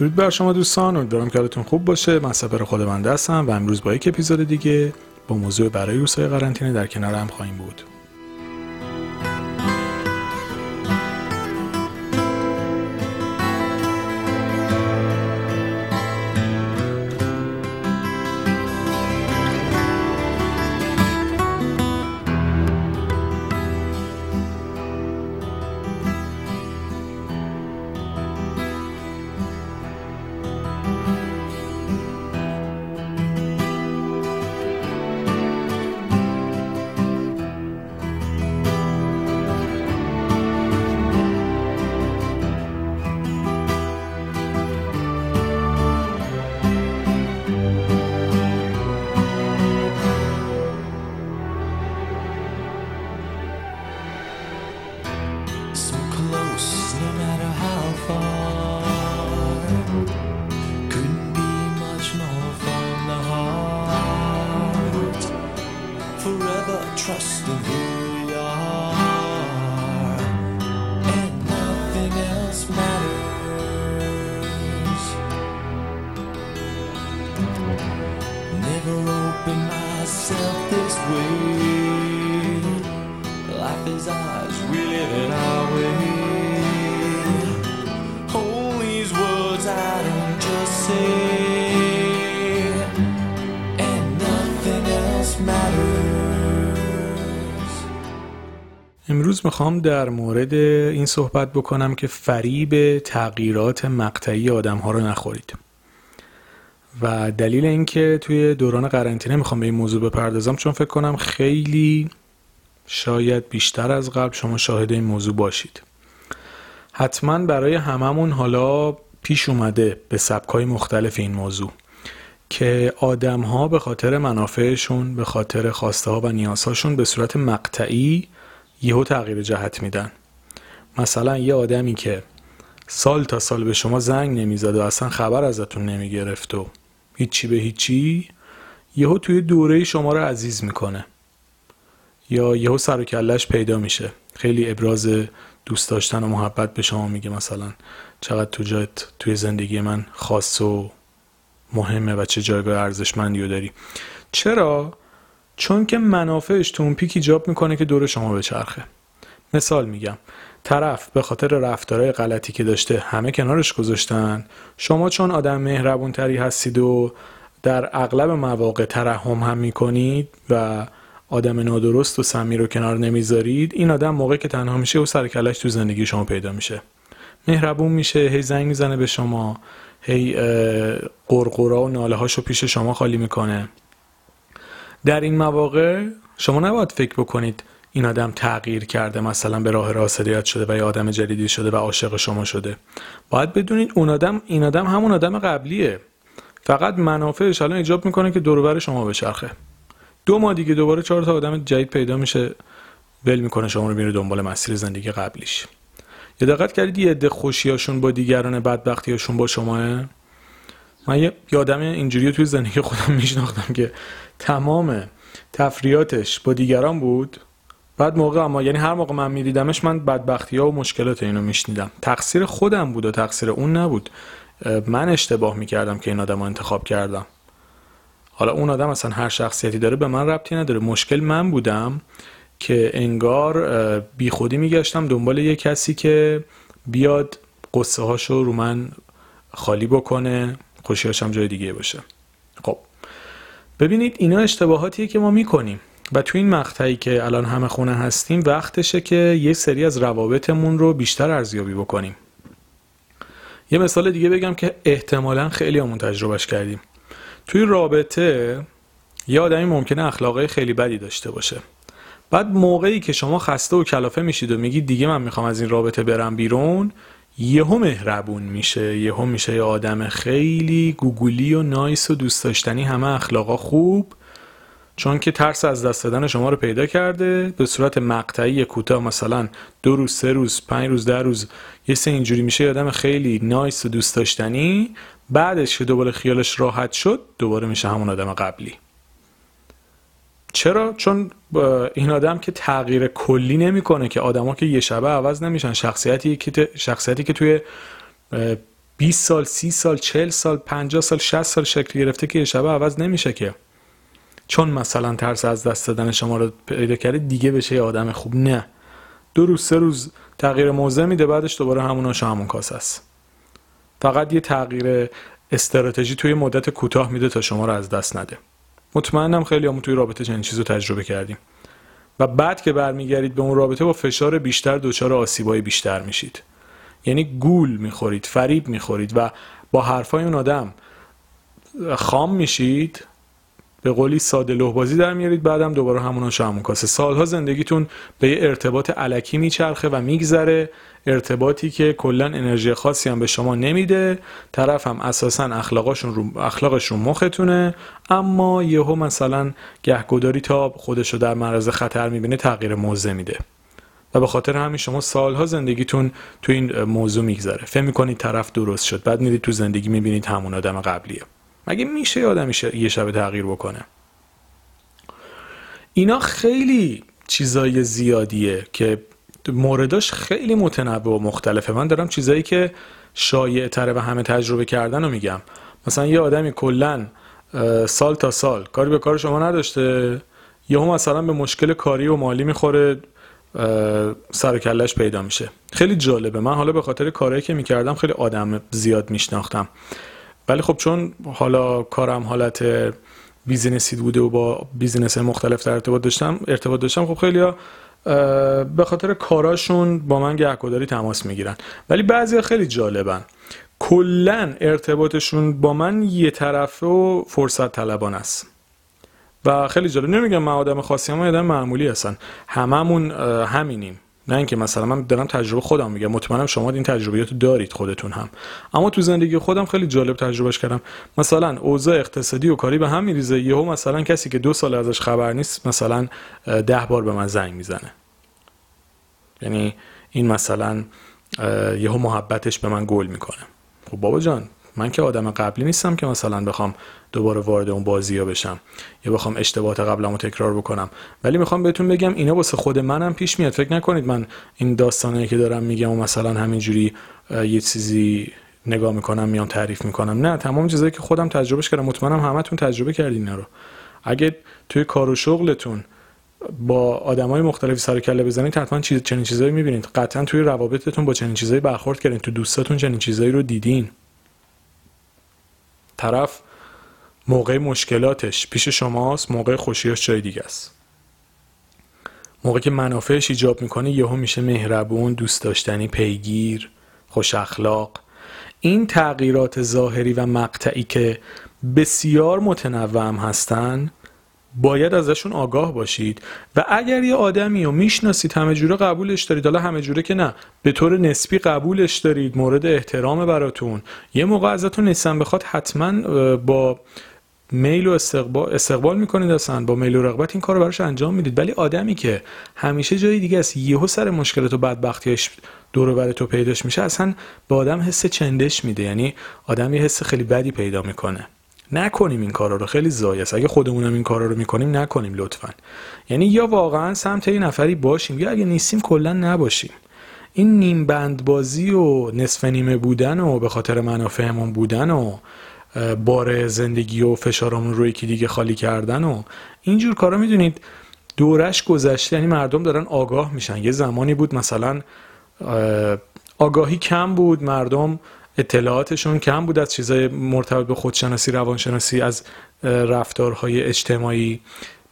درود بر شما دوستان امیدوارم که حالتون خوب باشه. من سفر خود بنده هستم و امروز با یک اپیزود دیگه با موضوع برای روزهای قرنطینه در کنار هم خواهیم بود. trust the rules. امروز می‌خوام در مورد این صحبت بکنم که فریب تغییرات مقطعی آدم ها رو نخورید. و دلیل اینکه توی دوران قرنطینه می‌خوام به این موضوع بپردازم چون فکر کنم خیلی شاید بیشتر از قبل شما شاهد این موضوع باشید. حتما برای هممون حالا پیش اومده به سبکای مختلف این موضوع که آدم ها به خاطر منافعشون به خاطر خواسته ها و نیازهاشون به صورت مقطعی یهو تغییر جهت میدن. مثلا یه آدمی که سال تا سال به شما زنگ نمی‌زد و اصلا خبر ازتون نمی‌گرفت و هیچی به هیچی یهو توی دوره شما رو عزیز می‌کنه. یا یهو سر و کلش پیدا میشه. خیلی ابراز دوست داشتن و محبت به شما میگه مثلا چقدر تو جایت توی زندگی من خاص و مهمه و چه جایگاه ارزشمندی رو داری. چرا؟ چون که منافعش تو اون پیک ایجاب می‌کنه که دور شما بچرخه. مثال میگم. طرف به خاطر رفتارهای غلطی که داشته همه کنارش گذاشتن. شما چون آدم مهربون تری هستید و در اغلب مواقع ترحم هم می‌کنید و آدم نادرست و سمی رو کنار نمی‌ذارید این آدم موقعی که تنها میشه و سر کلش تو زندگی شما پیدا میشه. مهربون میشه هی زنگ می‌زنه به شما هی قرقرا و ناله هاشو پیش شما خالی می‌کنه. در این مواقع شما نباید فکر بکنید این آدم تغییر کرده مثلا به راه راست هدایت شده و یه آدم جدیدی شده و عاشق شما شده. باید بدونید اون آدم این آدم همون آدم قبلیه. فقط منافعش الان ایجاب می‌کنه که دور و بر شما بچرخه. دو ماه دیگه دوباره چهار تا آدم جدید پیدا میشه ول می‌کنه شما رو میره دنبال مسیر زندگی قبلیش. یه دقت کردید یه عده خوشیاشون با دیگران بدبختیاشون با شماه؟ من یه آدم اینجوری توی زندگی خودم میشناختم که تمام تفریاتش با دیگران بود. بعد موقع اما یعنی هر موقع من میدیدمش من بدبختی ها و مشکلات اینو میشنیدم. تقصیر خودم بود و تقصیر اون نبود. من اشتباه می‌کردم که این آدم رو انتخاب کردم. حالا اون آدم اصلا هر شخصیتی داره به من ربطی نداره. مشکل من بودم که انگار بی خودی میگشتم دنبال یه کسی که بیاد قصه هاشو رو من خالی بکنه. خوشیاشم جای دیگه باشه. خب. ببینید اینا اشتباهاتیه که ما می‌کنیم. و تو این مقطعی که الان همه خونه هستیم وقتشه که یه سری از روابطمون رو بیشتر ارزیابی بکنیم. یه مثال دیگه بگم که احتمالا خیلی همون تجربهش کردیم. توی رابطه یه آدمی ممکنه اخلاقای خیلی بدی داشته باشه. بعد موقعی که شما خسته و کلافه میشید و میگید دیگه من می‌خوام از این رابطه برم بیرون یهو مهربون میشه یهو میشه یه آدم خیلی گوگولی و نایس و دوست داشتنی همه اخلاقا خوب چون که ترس از دست دادن شما رو پیدا کرده به صورت مقطعی کوتاه مثلا دو روز سه روز پنج روز ده روز یه سه اینجوری میشه یه آدم خیلی نایس و دوست داشتنی بعدش که دوباره خیالش راحت شد دوباره میشه همون آدم قبلی. چرا؟ چون این آدم که تغییر کلی نمی‌کنه که آدما که یه شبه عوض نمیشن. شخصیتی که شخصیتی که توی اه، 20 سال 30 سال 40 سال 50 سال 60 سال شکل گرفته که یه شبه عوض نمیشه که. چون مثلا ترس از دست دادن شما رو پیدا کرده دیگه بشه یه آدم خوب؟ نه. دو روز سه روز تغییر موضع میده بعدش دوباره همون همون کاس است. فقط یه تغییر استراتژی توی مدت کوتاه میده تا شما رو از دست نده. مطمئنم خیلی همون توی رابطه چنین چیز تجربه کردیم. و بعد که برمیگردید به اون رابطه با فشار بیشتر دچار آسیبای بیشتر میشید. یعنی گول می‌خورید فریب می‌خورید و با حرفای اون آدم خام میشید. به قولی ساده لحبازی در میارید. بعدم دوباره همون همون کاسه سالها زندگیتون به یه ارتباط علکی میچرخه و میگذره. ارتباطی که کلا انرژی خاصی هم به شما نمیده. طرف هم اساسا اخلاقشون رو اخلاقش رو مختونه. اما یهو مثلا گهگداری تا خودش رو در معرض خطر می‌بینه تغییر موضع میده. و به خاطر همین شما سالها زندگیتون تو این موضوع میگذره. فهم می‌کنید طرف درست شد. بعد میرید تو زندگی می‌بینید همون آدم قبلیه. مگه میشه آدمی یه شب تغییر بکنه؟ اینا خیلی چیزای زیادیه که مورداش خیلی متنوع و مختلفه. من دارم چیزایی که شایع تره و همه تجربه کردن رو میگم. مثلا یه آدمی کلا سال تا سال کاری به کار شما نداشته یهو مثلا به مشکل کاری و مالی می‌خوره سر کلش پیدا میشه. خیلی جالبه. من حالا به خاطر کارهایی که می‌کردم خیلی آدم زیاد میشناختم. ولی خب چون حالا کارم حالت business ی بوده و با business مختلف در ارتباط داشتم ارتباط داشتم خب خیلی به خاطر کاراشون با من گهگداری تماس می‌گیرن. ولی بعضی خیلی جالبن. کلا ارتباطشون با من یه طرفه و فرصت طلبانه است. و خیلی جالب. نمیگم من آدم خاصی‌ام آدم معمولی هستم. هممون همینیم. نه اینکه مثلا من دارم تجربه خودم میگم مطمئنم شما این تجربیات دارید خودتون هم. اما تو زندگی خودم خیلی جالب تجربهش کردم. مثلا اوضاع اقتصادی و کاری به هم میریزه. یهو مثلا کسی که دو سال ازش خبر نیست مثلا ده بار به من زنگ می‌زنه. یعنی این مثلا یهو محبتش به من گل می‌کنه. خب بابا جان من که آدم قبلی نیستم که مثلا بخوام دوباره وارد اون بازی ها بشم یا بخوام اشتباهات قبلمو تکرار بکنم. ولی می‌خوام بهتون بگم اینا واسه خود منم پیش میاد. فکر نکنید من این داستانایی که دارم میگم و مثلا همینجوری یه چیزی نگاه می‌کنم میام تعریف می‌کنم. نه تمام چیزایی که خودم تجربهش کردم. مطمئنم همتون تجربه کردین رو. اگه توی کار و شغلتون با آدمای مختلفی سر کله بزنید حتما چیز چنین چیزایی می‌بینید. قطعا توی روابطتون با چنین چیزایی برخورد کردین. تو دوستاتون چنین چیزایی رو دیدین. طرف موقع مشکلاتش پیش شماست موقع خوشیاش جای دیگه است. موقع که منافعش ایجاب می‌کنه یهو میشه مهربون دوست داشتنی پیگیر خوش اخلاق. این تغییرات ظاهری و مقطعی که بسیار متنوع هم هستن باید ازشون آگاه باشید. و اگر یه آدمی رو می‌شناسید همه جوره قبولش دارید. حالا همه جوره که نه. به طور نسبی قبولش دارید. مورد احترام براتون. یه موقع ازتون نیستن بخواد حتما با میل و استقبال, استقبال می‌کنید اصلا. با میل و رغبت این کار رو براش انجام می‌دید. ولی آدمی که همیشه جای دیگه است یهو سر مشکلات و بدبختیش دور بر تو پیداش میشه اصلا به آدم حس چندش میده. یعنی آدم یه حس خیلی بدی پیدا می‌کنه. نکنیم این کارا رو. خیلی زایی است. اگه خودمونم این کارا رو می‌کنیم نکنیم لطفا. یعنی یا واقعا سمت یه نفری باشیم یا اگه نیستیم کلا نباشیم. این نیم بند بازی و نصف نیمه بودن و به خاطر منافعمون بودن و بار زندگی و فشارمون رو یکی دیگه خالی کردن و اینجور کارا می‌دونید دورش گذشته یعنی مردم دارن آگاه میشن. یه زمانی بود مثلا آگاهی کم بود مردم اطلاعاتشون کم بود از چیزای مرتبط به خودشناسی روانشناسی از رفتارهای اجتماعی.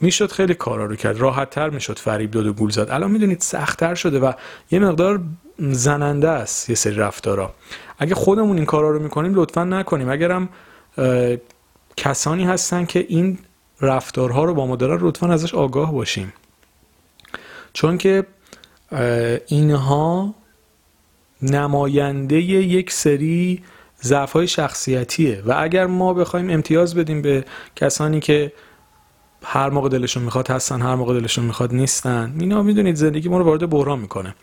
می‌شد خیلی کارا رو کرد. راحت تر می‌شد فریب داد و گول زد. الان می‌دونید سختتر شده و یه مقدار زننده است یه سری رفتارا. اگه خودمون این کارا رو می‌کنیم لطفا نکنیم. اگرم کسانی هستن که این رفتارها رو با ما دارن لطفا ازش آگاه باشیم. چون که اینها نماینده یک سری ضعف های شخصیتیه و اگر ما بخوایم امتیاز بدیم به کسانی که هر موقع دلشون می‌خواد هستن هر موقع دلشون می‌خواد نیستن اینا می‌دونید زندگی ما رو وارد بحران می‌کنه.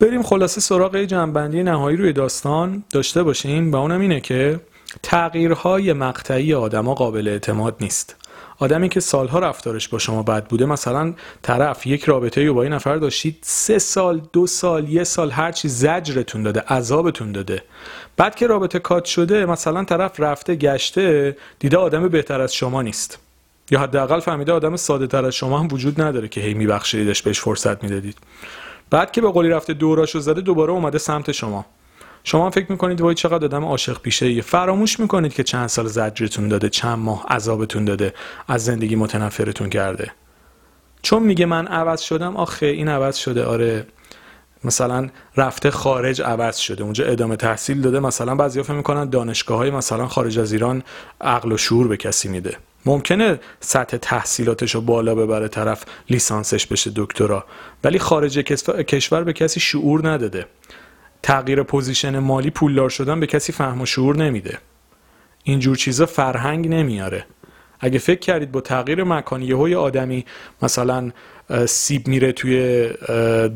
بریم خلاصه سراغ جنبندی نهایی روی داستان. داشته باشیم و اونم اینه که تغییرهای مقطعی آدما قابل اعتماد نیست. آدمی که سالها رفتارش با شما بد بوده مثلا طرف یک رابطه رو با این نفر داشتید سه سال دو سال یه سال هر چی زجرتون داده عذابتون داده. بعد که رابطه کات شده مثلا طرف رفته گشته دیده آدم بهتر از شما نیست. یا حداقل فهمیده آدم ساده تر از شما هم وجود نداره که هی میبخشیدش بهش فرصت می‌دادید. بعد که به قولی رفته دوراشو زده دوباره اومده سمت شما. شما فکر می‌کنید وای چقدر آدم عاشق پیشه ایه فراموش می‌کنید که چند سال زجرتون داده چند ماه عذابتون داده از زندگی متنفرتون کرده. چون میگه من عوض شدم آخه این عوض شده آره. مثلا رفته خارج عوض شده اونجا ادامه تحصیل داده مثلا بعضی فکر می‌کنن دانشگاه های مثلا خارج از ایران عقل و شعور به کسی میده. ممکنه سطح تحصیلاتش رو بالا ببره طرف لیسانسش بشه دکترا ولی خارج کشور به کسی شعور نداده. تغییر position مالی پولدار شدن به کسی فهم و شعور نمیده. اینجور چیزا فرهنگ نمیاره. اگه فکر کردید با تغییر مکانی یهوی آدمی مثلا سیب میره توی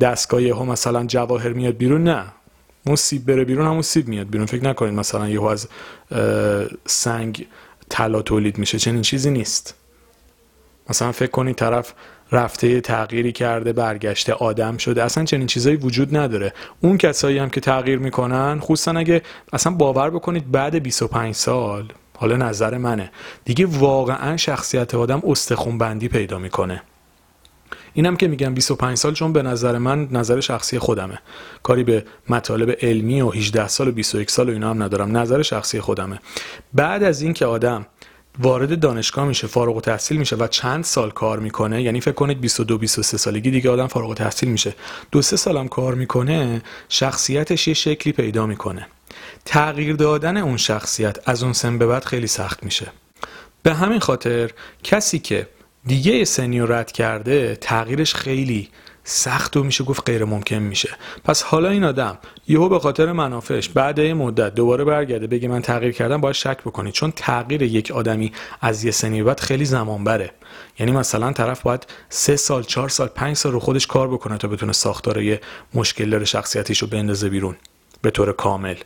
دستگاه یهو مثلا جواهر میاد بیرون نه. اون سیب بره بیرون همون سیب میاد بیرون. فکر نکنید مثلا یهو از سنگ طلا تولید میشه. چنین چیزی نیست. مثلا فکر کنید طرف رفته تغییری کرده برگشته آدم شده. اصلا چنین چیزایی وجود نداره. اون کسایی هم که تغییر می‌کنن خصوصا اگه اصلا باور بکنید بعد 25 سال حالا نظر منه. دیگه واقعا شخصیت آدم استخون بندی پیدا می‌کنه. اینم که میگم 25 سال چون به نظر من نظر شخصی خودمه. کاری به مطالب علمی و 18 سال و 21 سال و اینا هم ندارم. نظر شخصی خودمه. بعد از اینکه آدم وارد دانشگاه میشه فارغ و تحصیل میشه و چند سال کار می‌کنه یعنی فکر کنید 22 23 سالگی دیگه آدم فارغ و تحصیل میشه. دو سه سالم کار می‌کنه شخصیتش یه شکلی پیدا می‌کنه. تغییر دادن اون شخصیت از اون سن به بعد خیلی سخت میشه. به همین خاطر کسی که دیگه سنی رد کرده تغییرش خیلی سخت و میشه گفت غیر ممکن میشه. پس حالا این آدم یهو به خاطر منافعش بعد یه مدت دوباره برگرده بگه من تغییر کردم باید شک بکنید. چون تغییر یک آدمی از یه سنی بعد خیلی زمان بره یعنی مثلا طرف باید سه سال چهار سال پنج سال رو خودش کار بکنه تا بتونه ساختار یه مشکل داره شخصیتیش رو بندازه بیرون به طور کامل.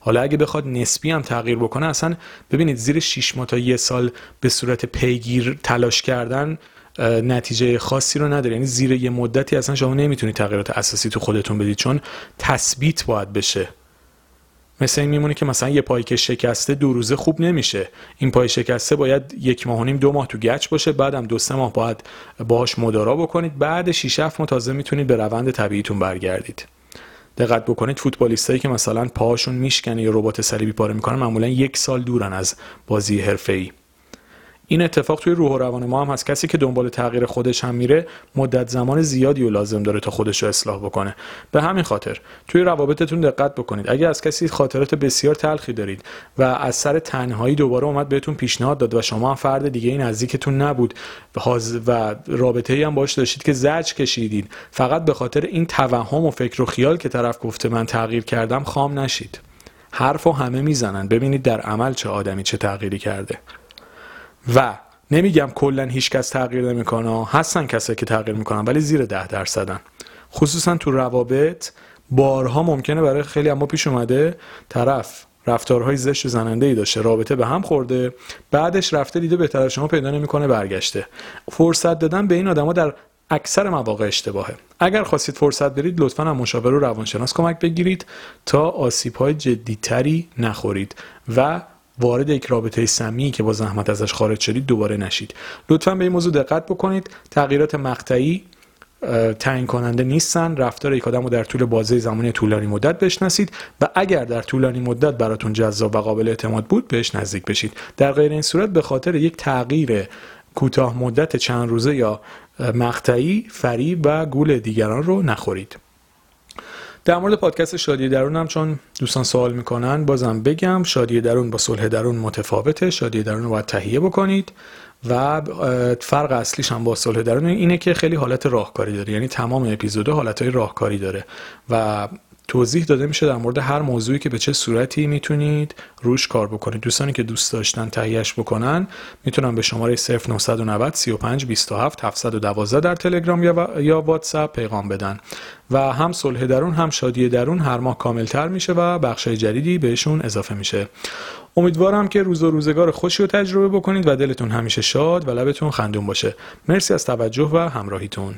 حالا اگه بخواد نسبی هم تغییر بکنه اصلا ببینید زیر 6 ماه تا یه سال به صورت پیگیر تلاش کردن نتیجه خاصی رو نداره. یعنی زیر یه مدتی اصلا شما نمی‌تونید تغییرات اساسی تو خودتون بدید چون تثبیت باید بشه. مثل این میمونه که مثلا یه پای که شکسته دو روزه خوب نمیشه. این پای شکسته باید یک ماه و نیم دو ماه تو گچ باشه بعدم دو سه ماه باید باهاش مدارا بکنید. بعد 6 7 ماه تازه می‌تونید به روند طبیعیتون برگردید. دقت بکنید فوتبالیستایی که مثلا پاهاشون میشکنه یا ربات صلیبی پاره می‌کنن معمولا یک سال دورن از بازی حرفه‌ای. این اتفاق توی روح و روان ما هم هست. کسی که دنبال تغییر خودش هم میره مدت زمان زیادی و لازم داره تا خودش رو اصلاح بکنه. به همین خاطر توی روابطتون دقت بکنید. اگر از کسی خاطرات بسیار تلخی دارید و از سر تنهایی دوباره اومد بهتون پیشنهاد داد و شما هم فرد دیگه این نزدیکتون نبود و رابطه ای هم باش داشتید که زج کشیدید فقط به خاطر این توهم و فکر و خیال که طرف گفته من تغییر کردم خام نشید. حرف و همه می‌زنن. ببینید در عمل چه آدمی چه تغییری کرده. و نمیگم کلا هیچ کس تغییر نمی‌کنه. هستن کسایی که تغییر می‌کنن ولی زیر ده درصدن. خصوصا تو روابط بارها ممکنه برای خیلی اما پیش اومده طرف رفتارهای زشت زننده ای داشته رابطه به هم خورده بعدش رفته دیده بهتر شما پیدا نمی‌کنه برگشته. فرصت دادن به این آدما در اکثر مواقع اشتباهه. اگر خواستید فرصت برید لطفا هم مشاور و روانشناس کمک بگیرید تا آسیب های جدیتری نخورید و وارد یک رابطه سمی که با زحمت ازش خارج شدید دوباره نشید. لطفا به این موضوع دقت بکنید. تغییرات مقطعی تعیین کننده نیستن. رفتار یک آدم رو در طول بازه زمانی طولانی مدت بشناسید و اگر در طولانی مدت براتون جذاب و قابل اعتماد بود بهش نزدیک بشید. در غیر این صورت به خاطر یک تغییر کوتاه مدت چند روزه یا مقطعی فریب و گول دیگران رو نخورید. در مورد پادکست شادی درون هم چون دوستان سوال می‌کنن بازم بگم شادی درون با صلح درون متفاوته. شادی درون رو باید تهیه بکنید و فرق اصلیش هم با صلح درون اینه که خیلی حالت راهکاری داره. یعنی تمام اپیزود حالت های راهکاری داره و توضیح داده میشه در مورد هر موضوعی که به چه صورتی می‌تونید روش کار بکنید. دوستانی که دوست داشتن تهیهش بکنن می‌تونن به شماره 0990 35 27 712 در تلگرام یا واتساپ پیغام بدن. و هم صلح درون هم شادی درون هر ماه کاملتر میشه و بخش جدیدی بهشون اضافه میشه. امیدوارم که روز و روزگار خوشی رو تجربه بکنید و دلتون همیشه شاد و لبتون خندون باشه. مرسی از توجه و همراهیتون.